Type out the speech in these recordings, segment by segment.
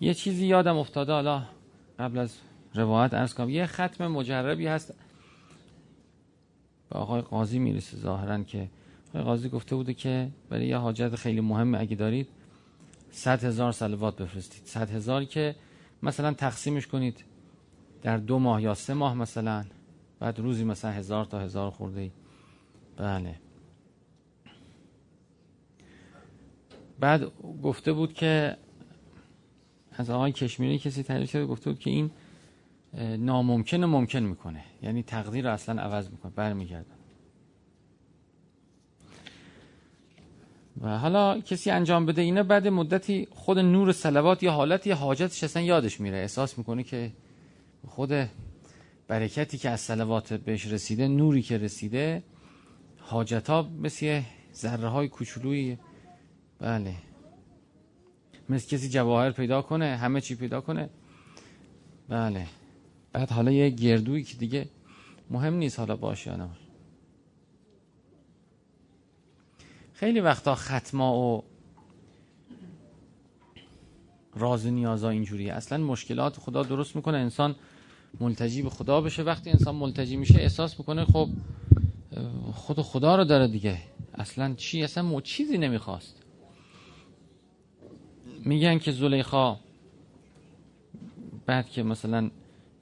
یه چیزی یادم افتاده حالا قبل از روایت ارز کنم. یه ختم مجربی هست. به آقای قاضی می‌رسه ظاهرا که آقای قاضی گفته بوده که برای یه حاجت خیلی مهم اگه دارید صد هزار سلوات بفرستید. صد هزار که مثلا تقسیمش کنید در دو ماه یا سه ماه مثلا بعد روزی مثلا هزار تا هزار خورده بله. بعد گفته بود که از آقای کشمیری کسی تعریف کرده گفته بود که این ناممکن ممکن می‌کنه. یعنی تقدیر رو اصلا عوض می‌کنه برمیگرده و حالا کسی انجام بده اینه بعد مدتی خود نور سلوات یا حالت یا حاجتش اصلا یادش میره. احساس می‌کنه که خود برکتی که از سلوات بهش رسیده نوری که رسیده حاجت ها مثل ذره های کوچولویی. بله. مثل کسی جواهر پیدا کنه همه چی پیدا کنه. بله. بعد حالا یه گردویی که دیگه مهم نیست حالا باشه یا خیلی وقتا ختما و راز و نیازا اینجوریه. اصلا مشکلات خدا درست می‌کنه. انسان ملتجی به خدا بشه. وقتی انسان ملتجی میشه احساس می‌کنه خب خود خدا رو داره دیگه. اصلا چی؟ اصلا مو چیزی نمی‌خواست. میگن که زلیخا بعد که مثلا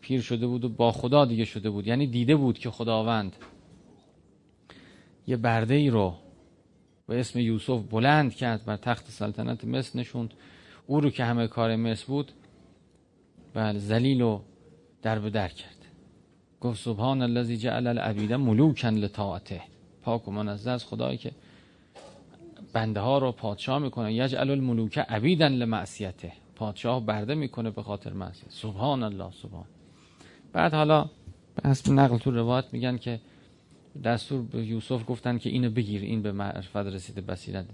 پیر شده بود و با خدا دیگه شده بود یعنی دیده بود که خداوند یه برده ای رو به اسم یوسف بلند کرد بر تخت سلطنت مصر نشوند. او رو که همه کار مصر بود بله زلیل و در به در کرد. گفت سبحان الذی جعل العبید ملوکا لطاعته. پاک و منزه از خدایی که بنده ها رو پادشاه می‌کنه. یجعل الملوک عبیدا لمعصیته. پادشاه برده می‌کنه به خاطر معصیت. سبحان الله سبحان. بعد حالا به حسب نقل تو روایت میگن که دستور به یوسف گفتن که اینو بگیر این به معرفت رسیده بصیرت.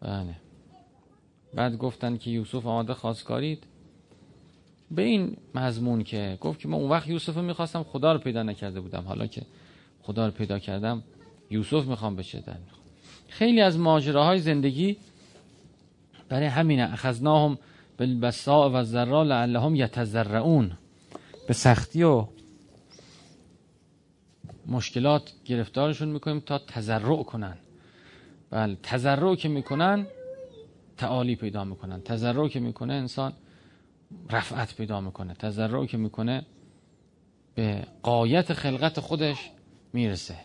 بله. بعد گفتن که یوسف آماده خواستگارید به این مضمون که گفت که من اون وقت یوسف رو می‌خواستم خدا رو پیدا نکرده بودم. حالا که خدا رو پیدا کردم یوسف می‌خوام بشه در. خیلی از ماجراهای زندگی برای همینه. اخذناهم بالبساء و ذرا لعلهم یتزرعون به سختی و مشکلات گرفتارشون می‌کنیم تا تزرع کنن. بله تزرع که می‌کنن تعالی پیدا می‌کنن. تزرع که می‌کنه انسان رفعت پیدا می‌کنه. تزرع که می‌کنه به قایت خلقت خودش می‌رسه.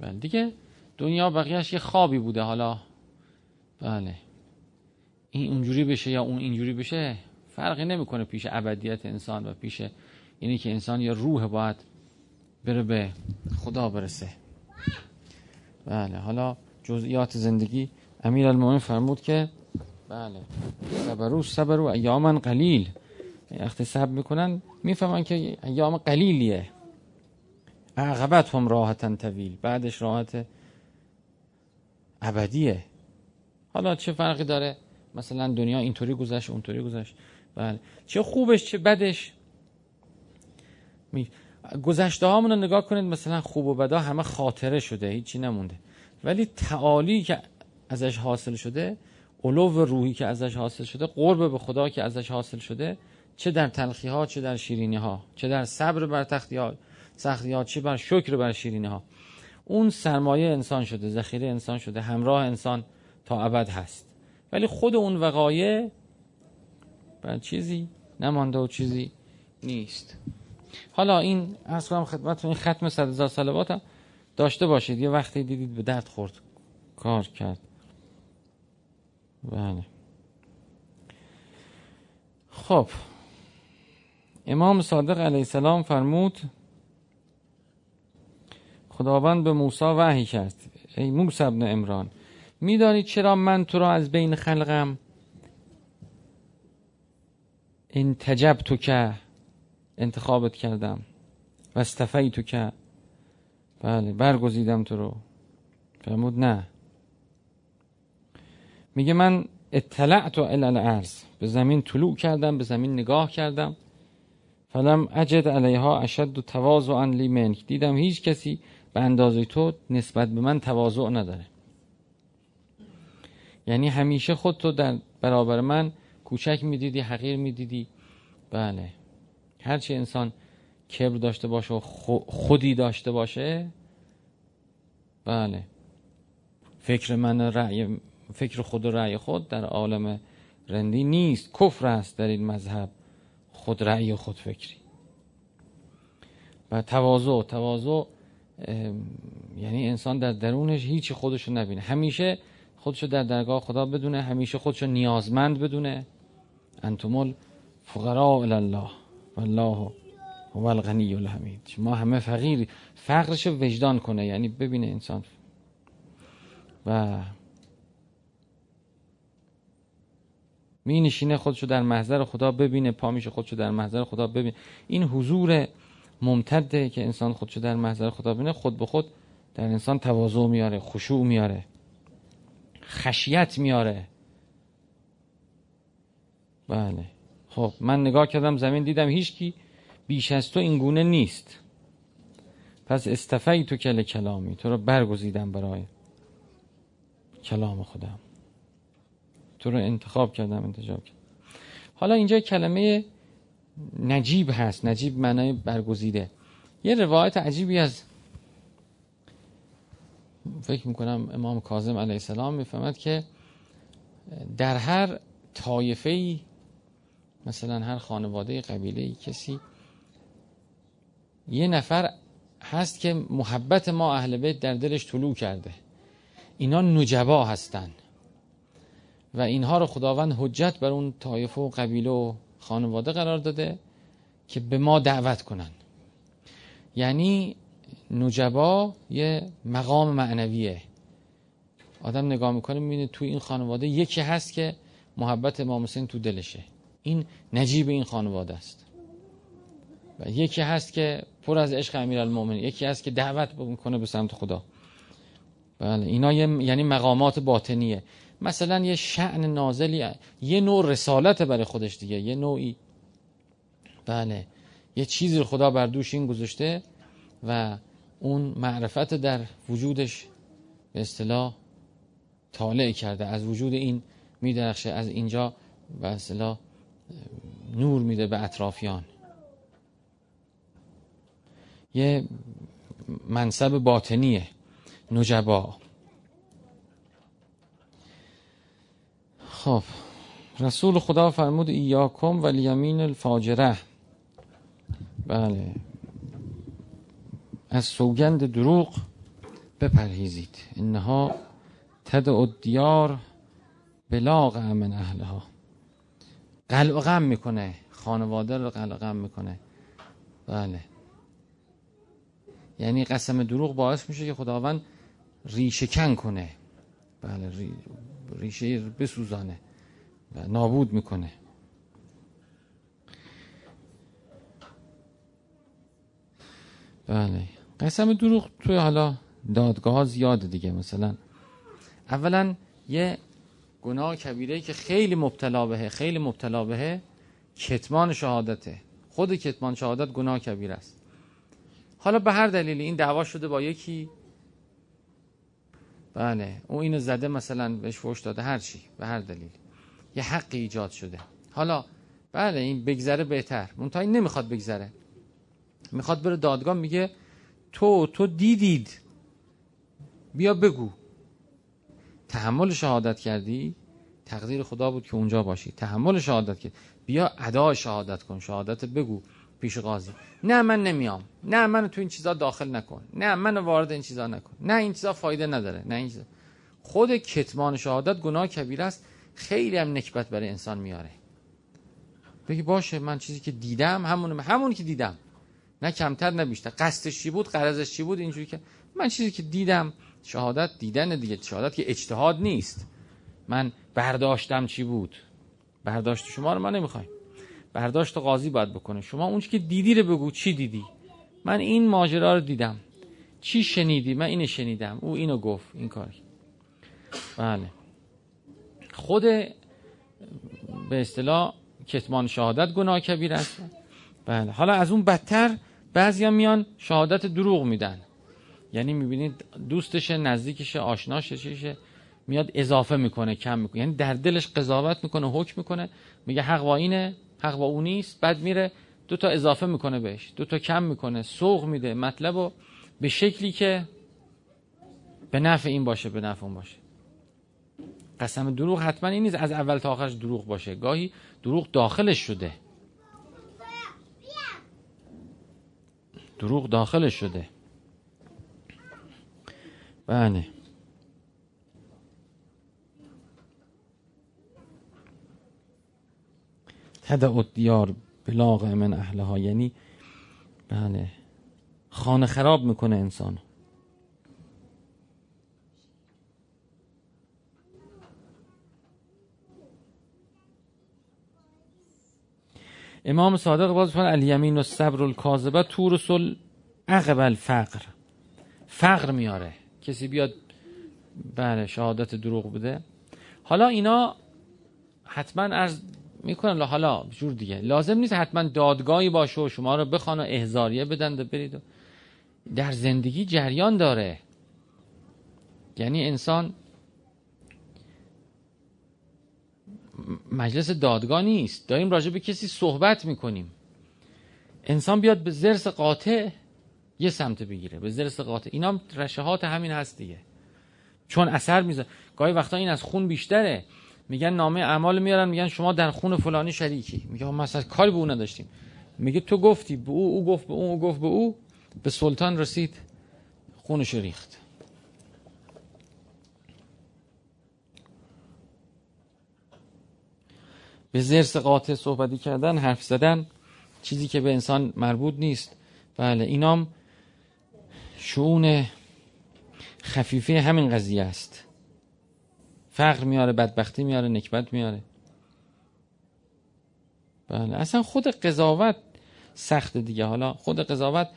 بله دیگه دنیا بقیهش یه خوابی بوده حالا؟ بله. این اونجوری بشه یا اون اینجوری بشه فرقی نمی‌کنه پیش ابدیت انسان و پیش اینی که انسان یا روح باید بره به خدا برسه. بله حالا جزئیات زندگی امیر المومن فرمود که بله صبرو صبرو ایاما قلیل. صبر می‌کنن می‌فهمن که ایام قلیلیه. عقبت هم راحتا طویل. بعدش راحت ابدیه. حالا چه فرقی داره؟ مثلا دنیا اینطوری گذشت اونطوری گذشت. بله. چه خوبش چه بدش؟ می... گذشته رو نگاه کنید مثلا خوب و بدا همه خاطره شده هیچی نمونده. ولی تعالی که ازش حاصل شده علو روحی که ازش حاصل شده قرب به خدا که ازش حاصل شده چه در تلخی ها چه در شیرینی ها چه در صبر بر تختی ها سختی ها چه بر شکر بر شیرینی ها اون سرمایه انسان شده ذخیره انسان شده همراه انسان تا ابد هست. ولی خود اون وقایع بر چیزی نمانده و چیزی نیست. حالا این از کنم خدمتتون این ختم صد هزار صلوات داشته باشید. یه وقتی دیدید به درد خورد. کار کرد. بله. خب. امام صادق علیه السلام فرمود خداوند به موسی وحی کرد. ای موسی ابن امران میدانی چرا من تو را از بین خلقم؟ این تجب تو که انتخابت کردم. و استفایی تو که بله برگزیدم تو رو. فرمود نه. میگه من اطلعت و الارض. به زمین طلوع کردم به زمین نگاه کردم. فلم اجد علیها اشد و تواضع لی منک. دیدم هیچ کسی به اندازه تو نسبت به من تواضع نداره. یعنی همیشه خود تو در برابر من کوچک می‌دیدی حقیر می‌دیدی. بله. هرچی انسان کبر داشته باشه و خودی داشته باشه بله. فکر من رأی فکر خود و رأی خود در عالم رندی نیست. کفر است در این مذهب خود رأی و خود فکری. و تواضع تواضع یعنی انسان در درونش هیچ خودشو نبینه. همیشه خودشو در درگاه خدا بدونه همیشه خودشو نیازمند بدونه. انتم الفقراء الله والله هو الغنی الحمید. شما همه فقیر فقرش وجدان کنه یعنی ببینه انسان. و می نشینه خودشو در محضر خدا ببینه پا میشه خودشو در محضر خدا ببینه. این حضور ممتده که انسان خودشو در محضر خدا ببینه خود به خود در انسان تواضع میاره خشوع میاره خشیت میاره. بله. خب من نگاه کردم زمین دیدم هیچکی بیش از تو این گونه نیست. پس استفایی تو کل کلامی تو رو برگزیدم برای کلام خودم. تو رو انتخاب کردم انتخاب کردم. حالا اینجا کلمه نجیب هست. نجیب معنای برگزیده. یه روایت عجیبی از فکر می‌کنم امام کاظم علیه السلام می‌فهمد که در هر طایفه ای مثلا هر خانواده قبیله ای کسی یه نفر هست که محبت ما اهل بیت در دلش طلوع کرده. اینا نجبا هستن. و اینها رو خداوند حجت بر اون طایفه و قبیله و خانواده قرار داده که به ما دعوت کنن. یعنی نجبا یه مقام معنویه. آدم نگاه می‌کنه می‌بینه توی این خانواده یکی هست که محبت امام حسین تو دلشه. این نجیب این خانواده است. و یکی هست که پر از عشق امیرالمومنین یکی هست که دعوت می‌کنه به سمت خدا. بله اینا یعنی مقامات باطنیه. مثلا یه شعن نازلی یه نوع رسالت برای خودش دیگه یه نوعی بله یه چیزی خدا بر دوش این گذاشته و اون معرفت در وجودش به اصطلاح طالع کرده از وجود این میدرخشه از اینجا به اصطلاح نور میده به اطرافیان. یه منصب باطنیه نجبا. خب رسول خدا فرمود ایاکم و لیمین الفاجره. بله. از سوگند دروغ بپرهیزید. انها تدع دیار بلاغ من اهلها. قلقم می‌کنه. خانواده رو قلقم می‌کنه. بله. یعنی قسم دروغ باعث میشه که خداوند ریشه کن کنه. بله ریشه بسوزانه و نابود می‌کنه. بله. قسم دروغ توی حالا دادگاه ها زیاده دیگه مثلا. اولا یه گناه کبیره که خیلی مبتلا بهه خیلی مبتلا بهه کتمان شهادته. خود کتمان شهادت گناه کبیر است. حالا به هر دلیلی این دعوا شده با یکی بله او اینو زده مثلا بهش فوش داده هر چی به هر دلیل. یه حقی ایجاد شده. حالا بله این بگذره بهتر. منتها این نمی‌خواد بگذره. می‌خواد بره دادگاه میگه تو تو دیدید. بیا بگو. تحمل شهادت کردی؟ تقدیر خدا بود که اونجا باشی. تحمل شهادت کرد بیا ادا شهادت کن. شهادت بگو. پیش قاضی. نه من نمیام. نه منو تو این چیزا داخل نکن. نه منو وارد این چیزا نکن. نه این چیزا فایده نداره. نه این چیزا. خود کتمان شهادت گناه کبیر است. خیلی هم نکبت برای انسان میاره. بگی باشه من چیزی که دیدم همون همون که دیدم. نه کمتر نه بیشتر. قصدش چی بود؟ قرضش چی بود؟ اینجوری که من چیزی که دیدم شهادت دیدن دیگه. شهادت که اجتهاد نیست. من برداشتم چی بود؟ برداشت شما رو ما نمی‌خوایم. برداشت قاضی باید بکنه. شما اون که دیدی رو بگو چی دیدی؟ من این ماجرا رو دیدم. چی شنیدی؟ من اینو شنیدم. او اینو گفت. این کاری. بله. خود به اصطلاح کتمان شهادت گناه کبیر است. بله. حالا از اون بدتر بعضی میان شهادت دروغ میدن. یعنی می‌بینید دوستش نزدیکش آشناش چیشه میاد اضافه می‌کنه کم می‌کنه. یعنی در دلش قضاوت می‌کنه حکم می‌کنه. میگه حق با اینه. حق با نیست. بعد میره دو تا اضافه می‌کنه بهش. دو تا کم می‌کنه. سوق میده. مطلب رو به شکلی که به نفع این باشه به نفع اون باشه. قسم دروغ حتما این نیست. از اول تا آخرش دروغ باشه. گاهی دروغ داخلش شده. دروغ داخلش شده. بله. تدع دیار بلاغ من اهلها. یعنی بله خانه خراب می‌کنه انسان. امام صادق باز فرمود الیمین و صبر الکاذبه تورسل عقب الفقر. فقر میاره. کسی بیاد بله شهادت دروغ بده. حالا اینا حتما از می‌کنن. حالا جور دیگه. لازم نیست حتما دادگاهی باشه و شما رو بخوان و احزاریه بدن و برید در زندگی جریان داره. یعنی انسان مجلس دادگاه نیست. داریم راجع به کسی صحبت می‌کنیم. انسان بیاد به زرس قاطع یه سمت بگیره. به زرس قاطع. اینا رشهات همین هست دیگه. چون اثر میزه گاهی وقتا این از خون بیشتره. میگن نامه اعمال میارن میگن شما در خون فلانی شریکی. میگه ما اصلا کاری به اون نداشتیم. میگه تو گفتی به او او گفت به او او گفت به او به سلطان رسید خونش ریخت. به زرس قاطع صحبتی کردن حرف زدن چیزی که به انسان مربوط نیست. بله اینام شعون خفیفه همین قضیه است. فقر میاره بدبختی میاره نکبت میاره. بله اصلا خود قضاوت سخت دیگه. حالا خود قضاوت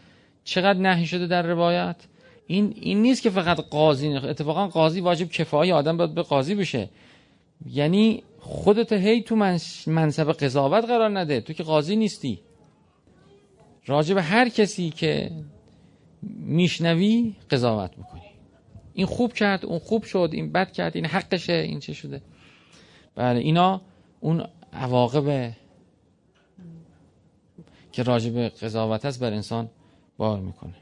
چقدر نهی شده در روایت؟ این این نیست که فقط قاضی اتفاقا قاضی واجب کفایی آدم باید به قاضی بشه. یعنی خودت هی تو منصب قضاوت قرار نده. تو که قاضی نیستی. راجب هر کسی که میشنوی قضاوت می‌کنی این خوب کرد اون خوب شد این بد کرد این حقشه این چه شده. بله اینا اون عواقب که راجب قضاوت هست بر انسان بار می‌کنه.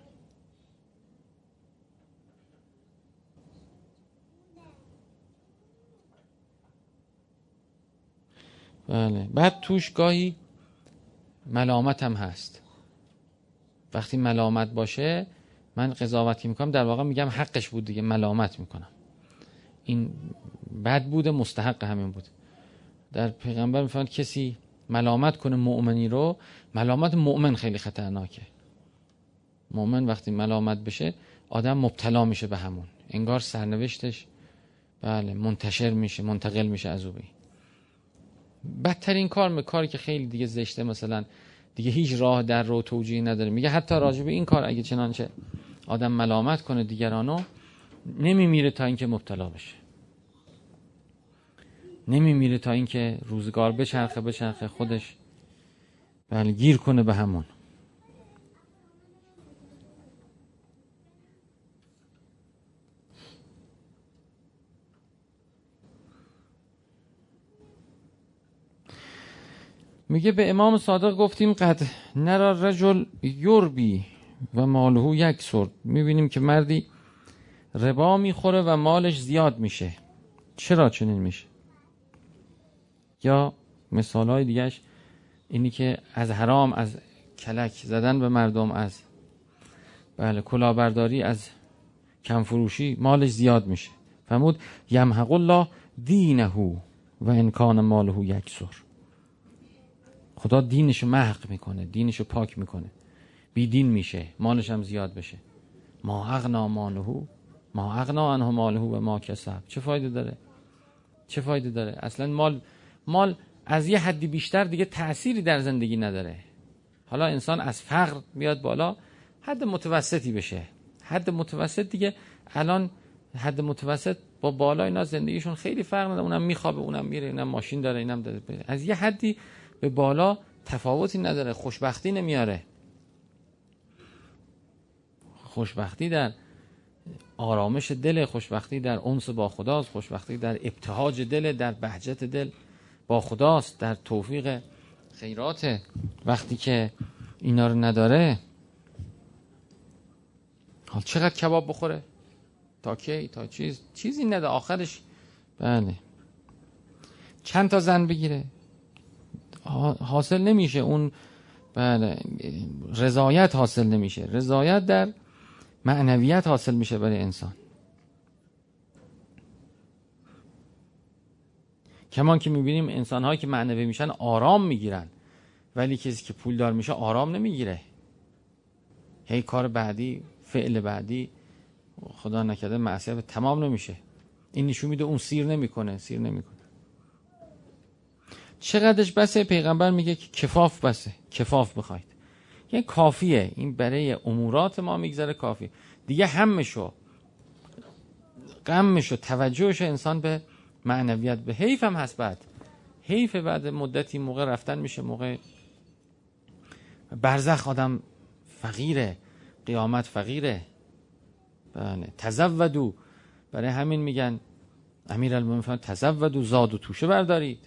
بله بعد توش گاهی ملامت هم هست. وقتی ملامت باشه من قضاوتی می‌کنم در واقع میگم حقش بود دیگه ملامت می‌کنم. این بد بوده مستحق همین بود. در پیغمبر می‌فهمد کسی ملامت کنه مؤمنی رو ملامت مؤمن خیلی خطرناکه. مؤمن وقتی ملامت بشه آدم مبتلا میشه به همون. انگار سرنوشتش بله منتشر میشه منتقل میشه از او. بدترین کار کاری که خیلی دیگه زشته مثلا دیگه هیچ راه در رو توجیه نداره. میگه حتی راجع به این کار اگه چنانچه آدم ملامت کنه دیگرانو نمیمیره تا اینکه مبتلا بشه. نمیمیره تا اینکه روزگار بچرخه بچرخه خودش بله گیر کنه به همون. میگه به امام صادق گفتیم قد نرا رجل یوربی و مالهو یک سرد. می‌بینیم که مردی ربا می‌خوره و مالش زیاد میشه. چرا چنین میشه؟ یا مثال های دیگهش اینی که از حرام از کلک زدن به مردم از بله کلاهبرداری از کمفروشی مالش زیاد میشه. فرمود یمحق الله دینهو و انکان مالهو یک سر. خدا دینشو محق می‌کنه دینشو پاک می‌کنه. بی دین میشه مالش هم زیاد بشه. ما اغنا مالهو ما اغنا انه مالهو و ما کسب. چه فایده داره؟ چه فایده داره؟ اصلا مال مال از یه حدی بیشتر دیگه تأثیری در زندگی نداره. حالا انسان از فقر بیاد بالا حد متوسطی بشه. حد متوسط دیگه الان حد متوسط با بالا اینا زندگیشون خیلی فرق نداره. اونم میخوابه اونم میره اینم ماشین داره اینم داره. از یه حدی به بالا تفاوتی نداره خوشبختی نمیاره. خوشبختی در آرامش دل خوشبختی در اونس با خداست خوشبختی در ابتهاج دل در بهجت دل با خداست در توفیق خیرات. وقتی که اینا رو نداره حال چقدر کباب بخوره؟ تا کی؟ تا چیز؟ چیزی نده آخرش. بله. چند تا زن بگیره؟ حاصل نمیشه اون بله رضایت حاصل نمیشه. رضایت در معنویت حاصل میشه برای انسان. کمان که می‌بینیم انسان هایی که معنوی میشن آرام می‌گیرن. ولی کسی که پولدار میشه آرام نمی‌گیره. هی کار بعدی فعل بعدی خدا نکرده معصیت تمام نمیشه. این نشون میده اون سیر نمی‌کنه سیر نمی‌کنه. چقدرش بسه؟ پیغمبر میگه که کفاف بسه. کفاف بخواید. یعنی کافیه. این برای امورات ما میگذره کافی. دیگه همشو غمشو توجهش انسان به معنویت به حیف هم هست بعد. حیف بعد مدتی موقع رفتن میشه موقع برزخ آدم فقیره قیامت فقیره. بله تزودو. برای همین میگن امیر المومنین تزودو زاد و توشه بردارید.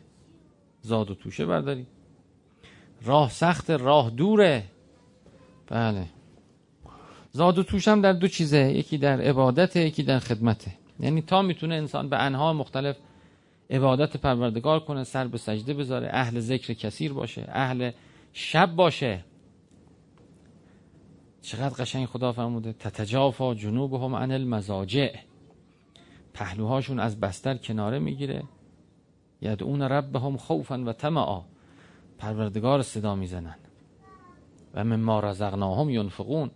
زاد و توشه بردارید. راه سخت راه دوره. بله. زاد و توشم در دو چیزه یکی در عبادت یکی در خدمته. یعنی تا می‌تونه انسان به انها مختلف عبادت پروردگار کنه سر به سجده بذاره اهل ذکر کثیر باشه اهل شب باشه. چقدر قشنگ خدا فرموده تتجافا جنوبهم عن المزاجع پهلوهاشون از بستر کناره می‌گیره. یدعون ربهم خوفا و طمعا. پروردگار صدا می‌زنن. و مما رزقناهم ینفقون.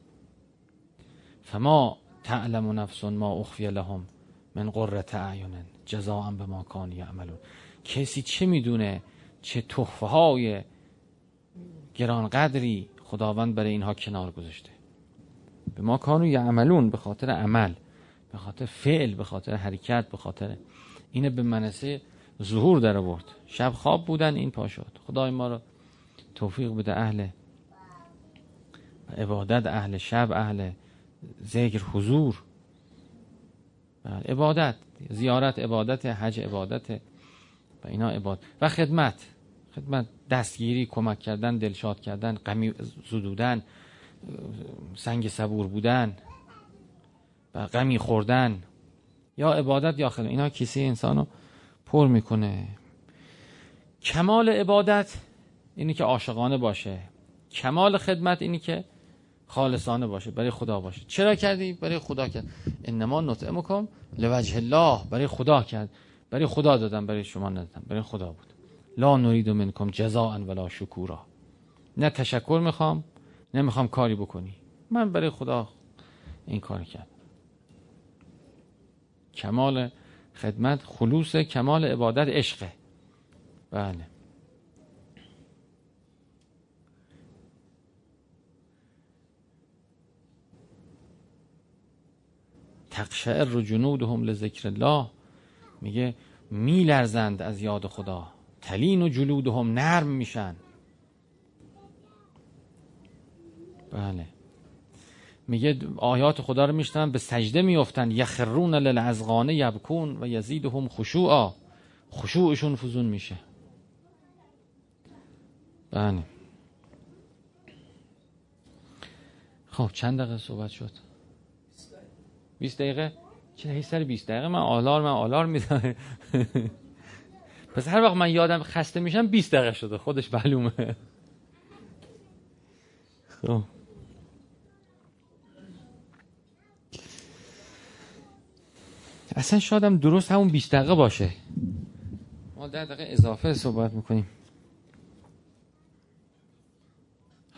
فما تعلم نفس ما اخفی لهم من قرة اعین جزاء به ما کان یعملون. کسی چه می‌دونه چه تحفه های گرانقدری خداوند برای اینها کنار گذاشته؟ به ما کانو یعملون به خاطر عمل به خاطر فعل به خاطر حرکت به خاطر اینه به منصه ظهور در آورد. شب خواب بودن این پا شد خدای ما رو توفیق بده اهل عبادت اهل شب اهل ذکر حضور. بله، عبادت. زیارت عبادت حج عبادت. و اینا عبادت. و خدمت. خدمت دستگیری کمک کردن دلشاد کردن غمی زدودن سنگ صبور بودن و غمی خوردن. یا عبادت یا خدمت. اینا کسی انسانو پر می‌کنه. کمال عبادت اینی که عاشقانه باشه. کمال خدمت اینی که خالصانه باشه برای خدا باشه. چرا کردی؟ برای خدا کرد. انما نطعمکم لوجه الله. برای خدا کرد. برای خدا دادم برای شما ندادم. برای خدا بود. لا نرید منکم جزاء ولا شکورا. نه تشکر می‌خوام نمی‌خوام کاری بکنی. من برای خدا این کار کرد کمال خدمت خلوص کمال عبادت عشقه بله. تقشعر جنودهم لذکر الله. میگه میلرزند از یاد خدا. تلین و جلودهم نرم میشن. بله. میگه آیات خدا رو میشتن به سجده میفتن. یخرون للعزغانه یبکون و یزیدهم خشوعا. خشوعشون فزون میشه. بله. خب چند دقیقه صحبت شد؟ 20 دقیقه؟ چه سر 20 دقیقه من آلار من آلار میدم. پس هر وقت من یادم خسته میشم 20 دقیقه شده. خودش معلومه. خب. اصلا شادم درست همون 20 دقیقه باشه. ما ده دقیقه اضافه صحبت می‌کنیم.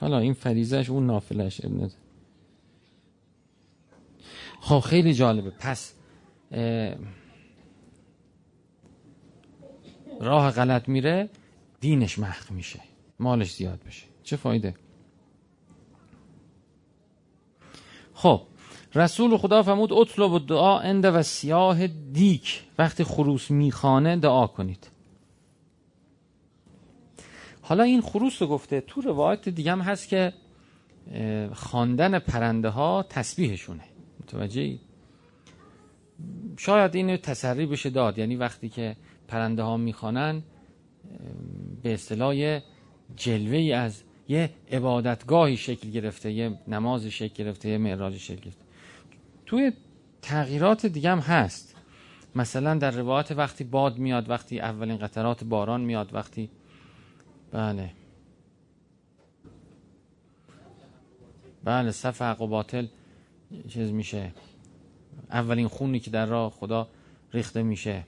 حالا این فریزش اون نافلش ابن خب خیلی جالبه. پس راه غلط میره دینش محق میشه. مالش زیاد بشه. چه فایده؟ خب رسول خدا فرمود اطلب دعا اند و سیاه دیک. وقتی خروس میخانه دعا کنید. حالا این خروس رو گفته تو روایت دیگه هم هست که خواندن پرنده ها تسبیحشونه. متوجه شاید اینو تسری بشه داد. یعنی وقتی که پرنده ها می‌خوانن به اصطلاح جلوه ای از یه عبادتگاهی شکل گرفته یه نماز شکل گرفته یه معراج شکل گرفته. توی تغییرات دیگه هم هست. مثلا در روایت وقتی باد میاد وقتی اولین قطرات باران میاد وقتی بله. بله صف حق و باطل چیز میشه. اولین خونی که در راه خدا ریخته میشه.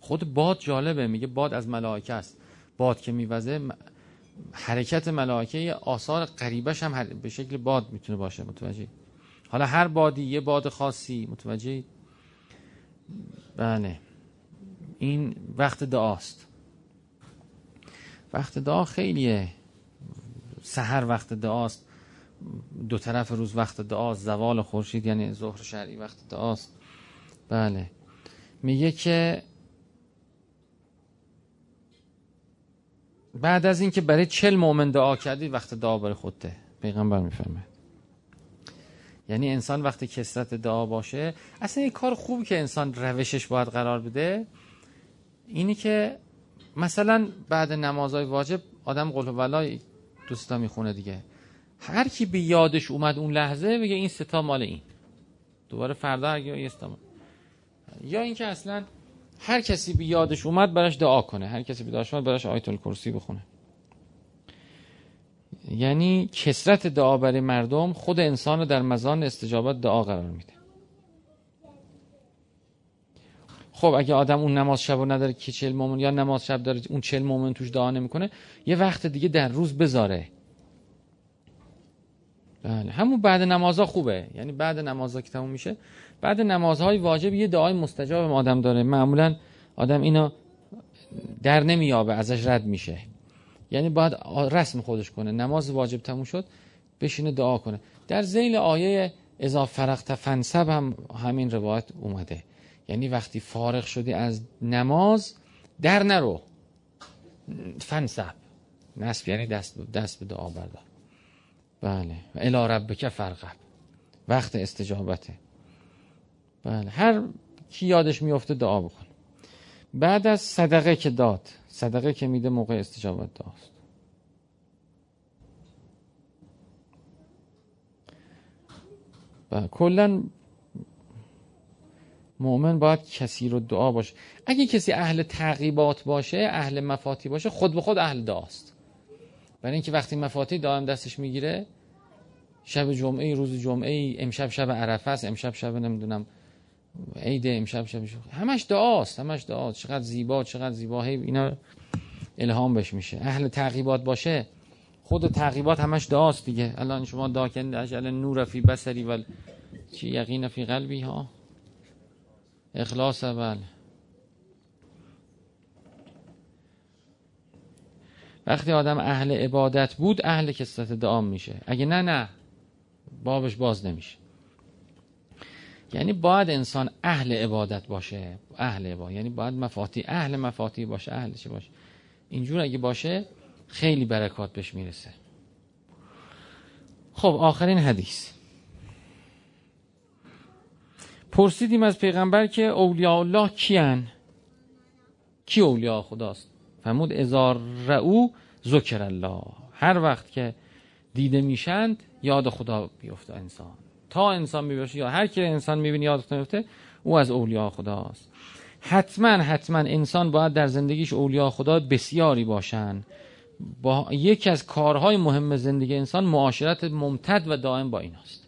خود باد جالبه میگه باد از ملائکه است. باد که میوزه حرکت ملائکه آثار قریبش هم به شکل باد می‌تونه باشه متوجه حالا هر بادی یه باد خاصی متوجه بله. این وقت دعاست. وقت دعا خیلیه. سحر وقت دعاست دو طرف روز وقت دعاست زوال خورشید یعنی ظهر شرعی وقت دعاست. بله. میگه که بعد از اینکه برای چل مؤمن دعا کردی وقت دعا برای خودته. پیغمبر می‌فهمه یعنی انسان وقتی کسرت دعا باشه اصلا یه کار خوبی که انسان روشش باید قرار بده اینی که مثلا بعد نمازهای واجب آدم قلو ولای دوستا می‌خونه دیگه. هر کی به یادش اومد اون لحظه بگه این ستا مال این. دوباره فردا اگه یا اینکه اصلا هر کسی به یادش اومد براش دعا کنه. هر کسی به یادش اومد براش آیت الکرسی بخونه. یعنی کسرت دعا برای مردم خود انسان در مزان استجابت دعا قرار میده. خب اگه آدم اون نماز شب رو نداره که چل مومن یا نماز شب داره اون چل مومن توش دعا نمی‌کنه یه وقت دیگه در روز بذاره. بله همون بعد نمازها خوبه. یعنی بعد نمازها که تموم میشه بعد نمازهای واجب یه دعای مستجاب آدم داره. معمولا آدم اینو در نمیابه ازش رد میشه. یعنی باید رسم خودش کنه. نماز واجب تموم شد بشینه دعا کنه. در زیل آیه اذا فرغت فنسب هم همین روایت اومده. یعنی وقتی فارغ شدی از نماز در نرو. فنسب نصب یعنی دست, دست به دعا بردار. بله. الی ربک فرقب وقت استجابته. بله. هر کی یادش میفته دعا بکن. بعد از صدقه که داد. صدقه که میده موقع استجابت داست و کلا مؤمن باید کسی رو دعا باشه. اگه کسی اهل تعقیبات باشه اهل مفاتی باشه خود به خود اهل دعاست. برای اینکه وقتی مفاتی دائم دستش می‌گیره شب جمعه روز جمعه امشب شب عرفه است امشب شب نمی‌دونم عید امشب شب همش دعاست همش دعاست. چقدر زیبا چقدر زیبا. اینا الهام بش میشه. اهل تعقیبات باشه خود تعقیبات همش دعاست دیگه. الان شما دا کن اجل نور فی بصری و چی یقین فی قلبی ها؟ اخلاص اول. وقتی آدم اهل عبادت بود اهل کسرت دعام میشه. اگه نه نه. بابش باز نمیشه. یعنی باید انسان اهل عبادت باشه. اهل عبادت یعنی باید مفاتی اهل مفاتی باشه اهل چه باشه. اینجور اگه باشه خیلی برکات بهش می‌رسه. خب آخرین حدیث. پرسیدیم از پیغمبر که اولیاء الله کیان؟ کی اولیاء خداست؟ فرمود ازار رعو ذکر الله. هر وقت که دیده میشند یاد خدا بیفته انسان. تا انسان می‌باشه یا هر کی انسان می‌بینی یاد میفته او از اولیاء خداست. حتما حتما انسان باید در زندگیش اولیاء خدا بسیاری باشن. با یکی از کارهای مهم زندگی انسان معاشرت ممتد و دائم با ایناست.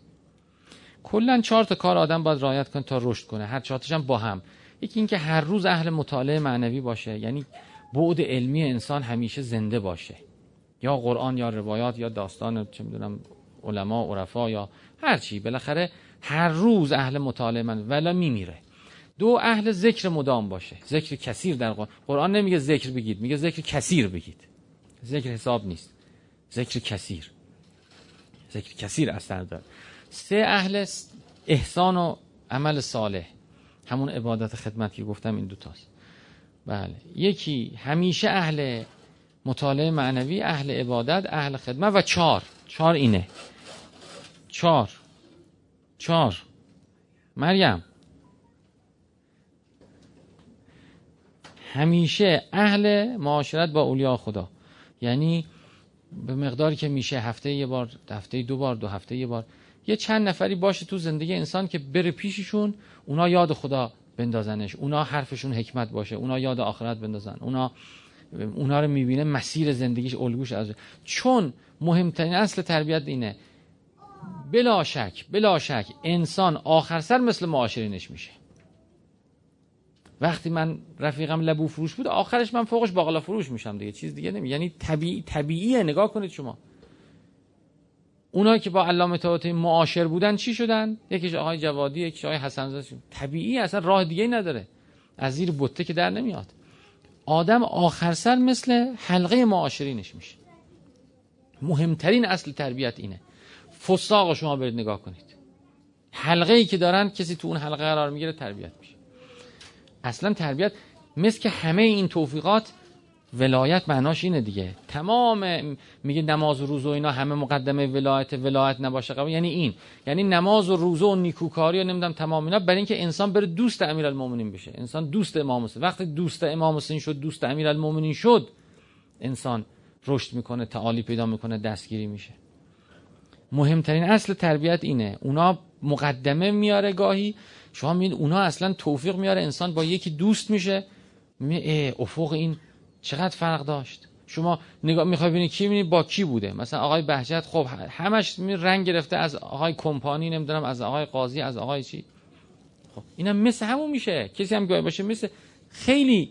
کلا چهار تا کار آدم باید رعایت کنه تا رشد کنه. هر چهارتاش هم با هم. یکی اینکه هر روز اهل مطالعه معنوی باشه. یعنی بعد علمی انسان همیشه زنده باشه. یا قرآن یا روایات یا داستان چه می‌دونم علما عرفا یا هر چی. بالاخره هر روز اهل مطالعه من ولا میمیره. دو اهل ذکر مدام باشه. ذکر کثیر در قرآن. قرآن نمیگه ذکر بگید میگه ذکر کثیر بگید. ذکر حساب نیست. ذکر کثیر. ذکر کثیر اثر داره. سه اهل احسان و عمل صالح. همون عبادت خدمت که گفتم این دوتاست بله. یکی همیشه اهل مطالعه معنوی اهل عبادت اهل خدمت و چهار. چهار اینه. چهار. چهار. مریم. همیشه اهل معاشرت با اولیا خدا. یعنی به مقداری که میشه هفته یه بار هفته دو بار دو هفته یه بار یه چند نفری باشه تو زندگی انسان که بره پیششون اونا یاد خدا بندازنش. اونا حرفشون حکمت باشه. اونا یاد آخرت بندازن. اونا اونا رو می‌بینه مسیر زندگیش الگوش از چون مهمترین اصل تربیت اینه بلا شک بلا شک انسان آخر سر مثل معاشرینش میشه. وقتی من رفیقم لبو فروش بود آخرش من فوقش باقلا فروش میشم دیگه. چیز دیگه نمی یعنی طبیعی طبیعیه. نگاه کنید شما. اونایی که با علامه طباطبایی معاشر بودن چی شدن؟ یکیش آقای جوادی یکیش آقای حسن شد طبیعی اصلا راه دیگه نداره. از زیر بوته که در نمیاد. آدم آخر سر مثل حلقه معاشرینش میشه. مهمترین اصل تربیت اینه. فساق شما برید نگاه کنید. حلقه ای که دارن کسی تو اون حلقه قرار می‌گیره تربیت میشه. اصلا تربیت مثل که همه این توفیقات ولایت معناش اینه دیگه. تمام میگه نماز و روزه و اینا همه مقدمه ولایت ولایت نباشه قبول. یعنی این. یعنی نماز و روزه و نیکوکاری و نمی‌دونم تمام اینا برای اینکه انسان بره دوست امیرالمومنین بشه. انسان دوست امام حسین. وقتی دوست امام حسین شد دوست امیرالمومنین شد انسان رشد می‌کنه تعالی پیدا می‌کنه دستگیری میشه. مهمترین اصل تربیت اینه. اونا مقدمه میاره گاهی. شما می‌بینید اونا اصلا توفیق میاره. انسان با یکی دوست میشه. می افق این چقدر فرق داشت؟ شما نگاه می‌خوای ببینید کی می‌بینید با کی بوده؟ مثلا آقای بهجت خب همش رنگ گرفته از آقای کمپانی نمی‌دونم از آقای قاضی از آقای چی؟ خب اینم مثل همون میشه. کسی هم گاهی باشه مثل خیلی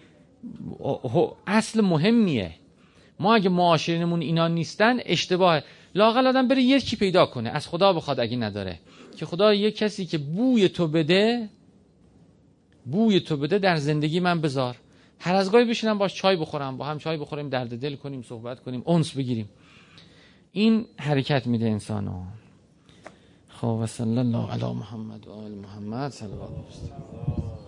اصل مهمیه. ما اگه معاشرینمون اینا نیستن اشتباه لاقل آدم بره یکی پیدا کنه. از خدا بخواد اگه نداره. که خدا یه کسی که بوی تو بده بوی تو بده در زندگی من بذار. هر از گاهی بشینم باش چای بخورم با هم چای بخوریم درد دل کنیم صحبت کنیم اونس بگیریم. این حرکت میده انسانو. خب و صلی الله علی محمد و آل محمد صلی الله علیه